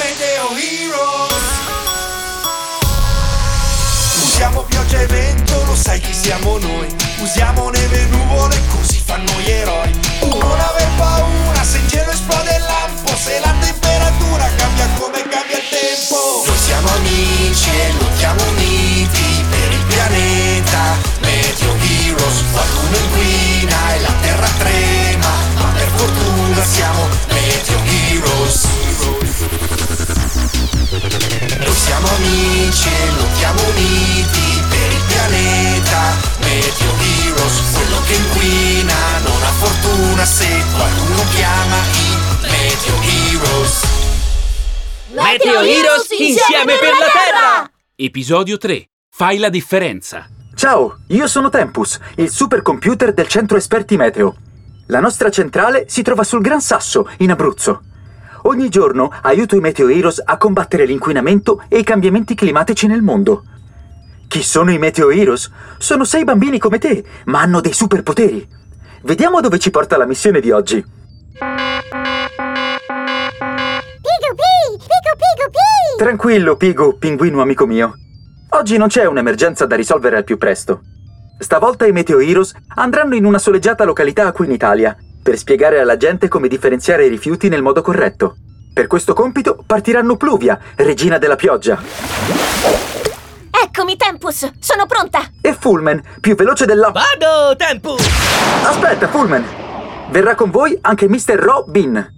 Meteo Heroes Usiamo pioggia e vento, lo sai chi siamo noi. Usiamo neve e nuvole, così fanno gli eroi. Non aver paura se in cielo esplode il lampo. Se la temperatura cambia come cambia il tempo. Noi siamo amici e lottiamo amici e lottiamo uniti per il pianeta Meteo Heroes, quello che inquina non ha fortuna se qualcuno chiama i Meteo Heroes Meteo Heroes insieme per la Terra! Episodio 3. Fai la differenza. Ciao, io sono Tempus, il supercomputer del centro esperti meteo. La nostra centrale si trova sul Gran Sasso, in Abruzzo. Ogni giorno aiuto i Meteo Heroes a combattere l'inquinamento e i cambiamenti climatici nel mondo. Chi sono i Meteo Heroes? Sono sei bambini come te, ma hanno dei superpoteri. Vediamo dove ci porta la missione di oggi. Pigu pi! Pigu pigu pi! Tranquillo, Pigu, pinguino amico mio. Oggi non c'è un'emergenza da risolvere al più presto. Stavolta i Meteo Heroes andranno in una soleggiata località qui in Italia per spiegare alla gente come differenziare i rifiuti nel modo corretto. Per questo compito partiranno Pluvia, regina della pioggia, Eccomi, Tempus! Sono pronta! e Fulmen, più veloce della... Vado, Tempo! Aspetta, Fulmen! Verrà con voi anche Mr. Robin.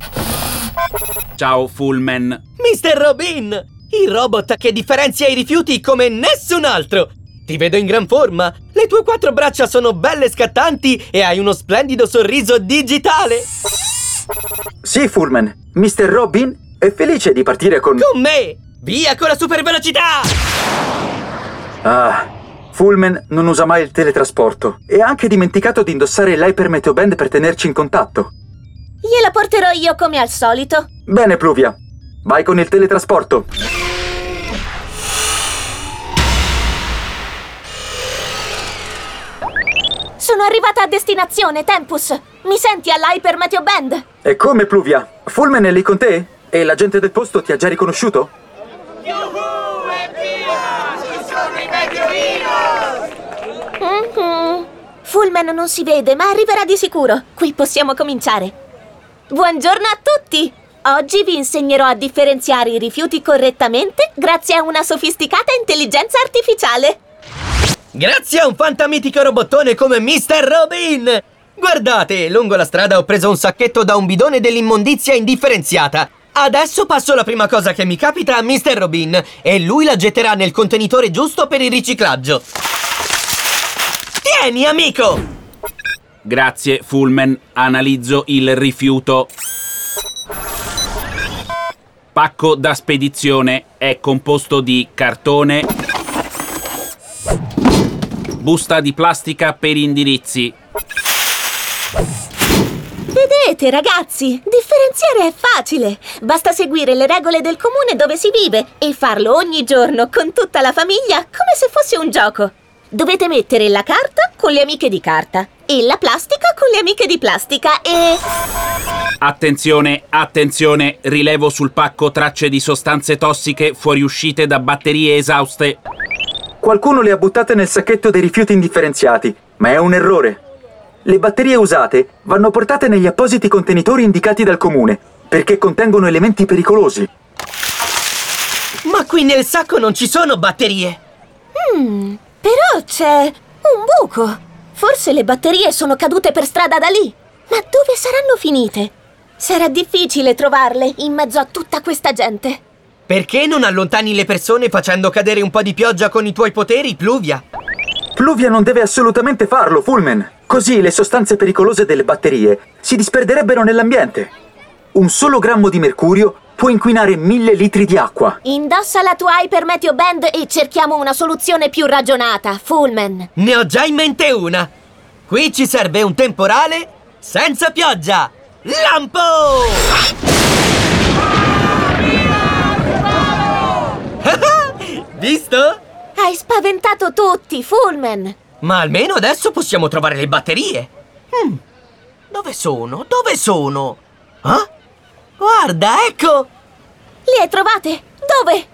Ciao, Fullman. Mr. Robin! Il robot che differenzia i rifiuti come nessun altro! Ti vedo in gran forma! Le tue quattro braccia sono belle scattanti e hai uno splendido sorriso digitale! Sì, Fulmen, Mr. Robin è felice di partire con... Con me! Via con la super velocità! Ah, Fulmen non usa mai il teletrasporto e ha anche dimenticato di indossare l'Hyper Meteo Band per tenerci in contatto. Gliela porterò io come al solito. Bene, Pluvia. Vai con il teletrasporto. Sono arrivata a destinazione, Tempus! Mi senti all'Hyper Meteo Band? E come, Pluvia? Fulmen è lì con te? E la gente del posto ti ha già riconosciuto? Mhm. Fullman non si vede, ma arriverà di sicuro. Qui possiamo cominciare. Buongiorno a tutti! Oggi vi insegnerò a differenziare i rifiuti correttamente grazie a una sofisticata intelligenza artificiale. Grazie a un fantamitico robottone come Mr. Robin! Guardate, lungo la strada ho preso un sacchetto da un bidone dell'immondizia indifferenziata. Adesso passo la prima cosa che mi capita a Mr. Robin e lui la getterà nel contenitore giusto per il riciclaggio. Tieni, amico! Grazie, Fullman. Analizzo il rifiuto. Pacco da spedizione è composto di cartone, busta di plastica per indirizzi, Vedete, ragazzi, differenziare è facile. Basta seguire le regole del comune dove si vive e farlo ogni giorno con tutta la famiglia come se fosse un gioco. Dovete mettere la carta con le amiche di carta e la plastica con le amiche di plastica e... Attenzione, attenzione, rilevo sul pacco tracce di sostanze tossiche fuoriuscite da batterie esauste. Qualcuno le ha buttate nel sacchetto dei rifiuti indifferenziati, ma è un errore. Le batterie usate vanno portate negli appositi contenitori indicati dal comune, perché contengono elementi pericolosi. Ma qui nel sacco non ci sono batterie! Però c'è un buco. Forse le batterie sono cadute per strada da lì. Ma dove saranno finite? Sarà difficile trovarle in mezzo a tutta questa gente. Perché non allontani le persone facendo cadere un po' di pioggia con i tuoi poteri, Pluvia? Pluvia non deve assolutamente farlo, Fulmen. Così le sostanze pericolose delle batterie si disperderebbero nell'ambiente. Un solo grammo di mercurio può inquinare mille litri di acqua. Indossa la tua Hyper Meteo Band e cerchiamo una soluzione più ragionata, Fullman. Ne ho già in mente una! Qui ci serve un temporale senza pioggia! Lampo! Visto? Hai spaventato tutti, Fullman. Ma almeno adesso possiamo trovare le batterie. Hmm, Dove sono? Dove sono? Ah? Guarda, ecco! Le hai trovate? Dove?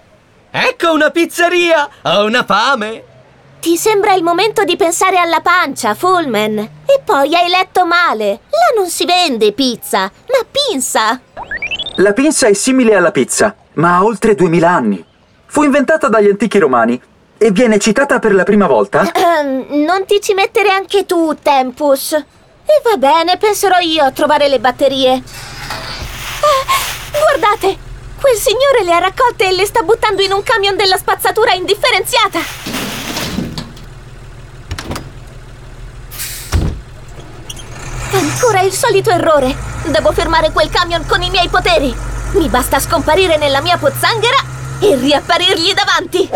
Ecco una pizzeria! Ho una fame! Ti sembra il momento di pensare alla pancia, Fullman. E poi hai letto male. Là non si vende pizza, ma pinza. La pinza è simile alla pizza, ma ha oltre 2000 anni. Fu inventata dagli antichi romani e viene citata per la prima volta. Ehm, non ti ci mettere anche tu, Tempus. E va bene, penserò io a trovare le batterie. Ah, guardate! Quel signore le ha raccolte e le sta buttando in un camion della spazzatura indifferenziata. Ancora il solito errore. Devo fermare quel camion con i miei poteri. Mi basta scomparire nella mia pozzanghera e riapparirgli davanti.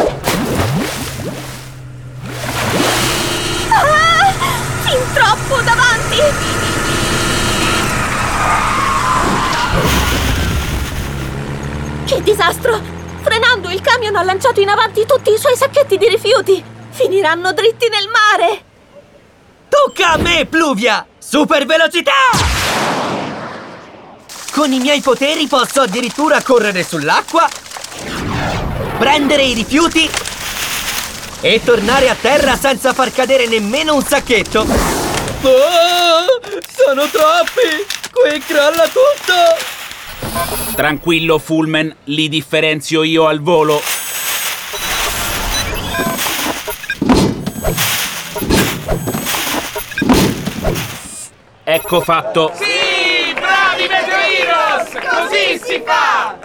Ah! Fin troppo davanti! Che disastro! Frenando il camion ha lanciato in avanti tutti i suoi sacchetti di rifiuti! Finiranno dritti nel mare! Tocca a me, Pluvia! Super velocità! Con i miei poteri posso addirittura correre sull'acqua, prendere i rifiuti e tornare a terra senza far cadere nemmeno un sacchetto. Oh, sono troppi! Qui crolla tutto! Tranquillo, Fullman, li differenzio io al volo. Ecco fatto.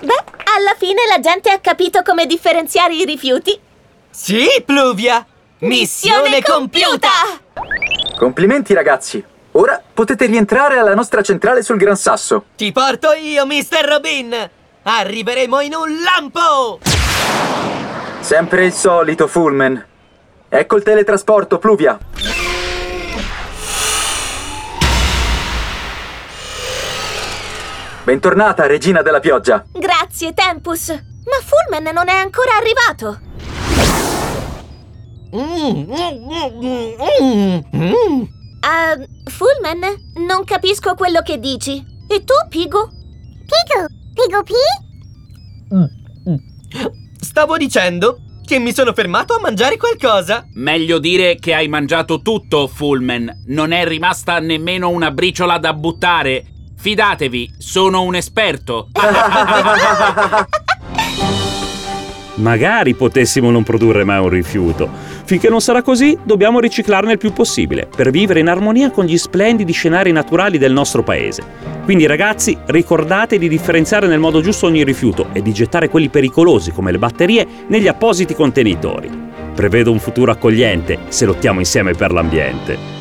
Beh, alla fine la gente ha capito come differenziare i rifiuti. Sì, Pluvia! Missione compiuta! Complimenti ragazzi! Ora potete rientrare alla nostra centrale sul Gran Sasso. Ti porto io, Mr. Robin! Arriveremo in un lampo! Sempre il solito, Fullman. Ecco il teletrasporto, Pluvia. Bentornata, regina della pioggia. Grazie, Tempus. Ma Fullman non è ancora arrivato. Ah, Fullman, non capisco quello che dici. E tu, Pigu? Pigu, Pigu P? Stavo dicendo che mi sono fermato a mangiare qualcosa. Meglio dire che hai mangiato tutto, Fullman. Non è rimasta nemmeno una briciola da buttare. Fidatevi, sono un esperto. Magari potessimo non produrre mai un rifiuto. Finché non sarà così, dobbiamo riciclarne il più possibile per vivere in armonia con gli splendidi scenari naturali del nostro paese. Quindi ragazzi, ricordate di differenziare nel modo giusto ogni rifiuto e di gettare quelli pericolosi come le batterie negli appositi contenitori. Prevedo un futuro accogliente se lottiamo insieme per l'ambiente.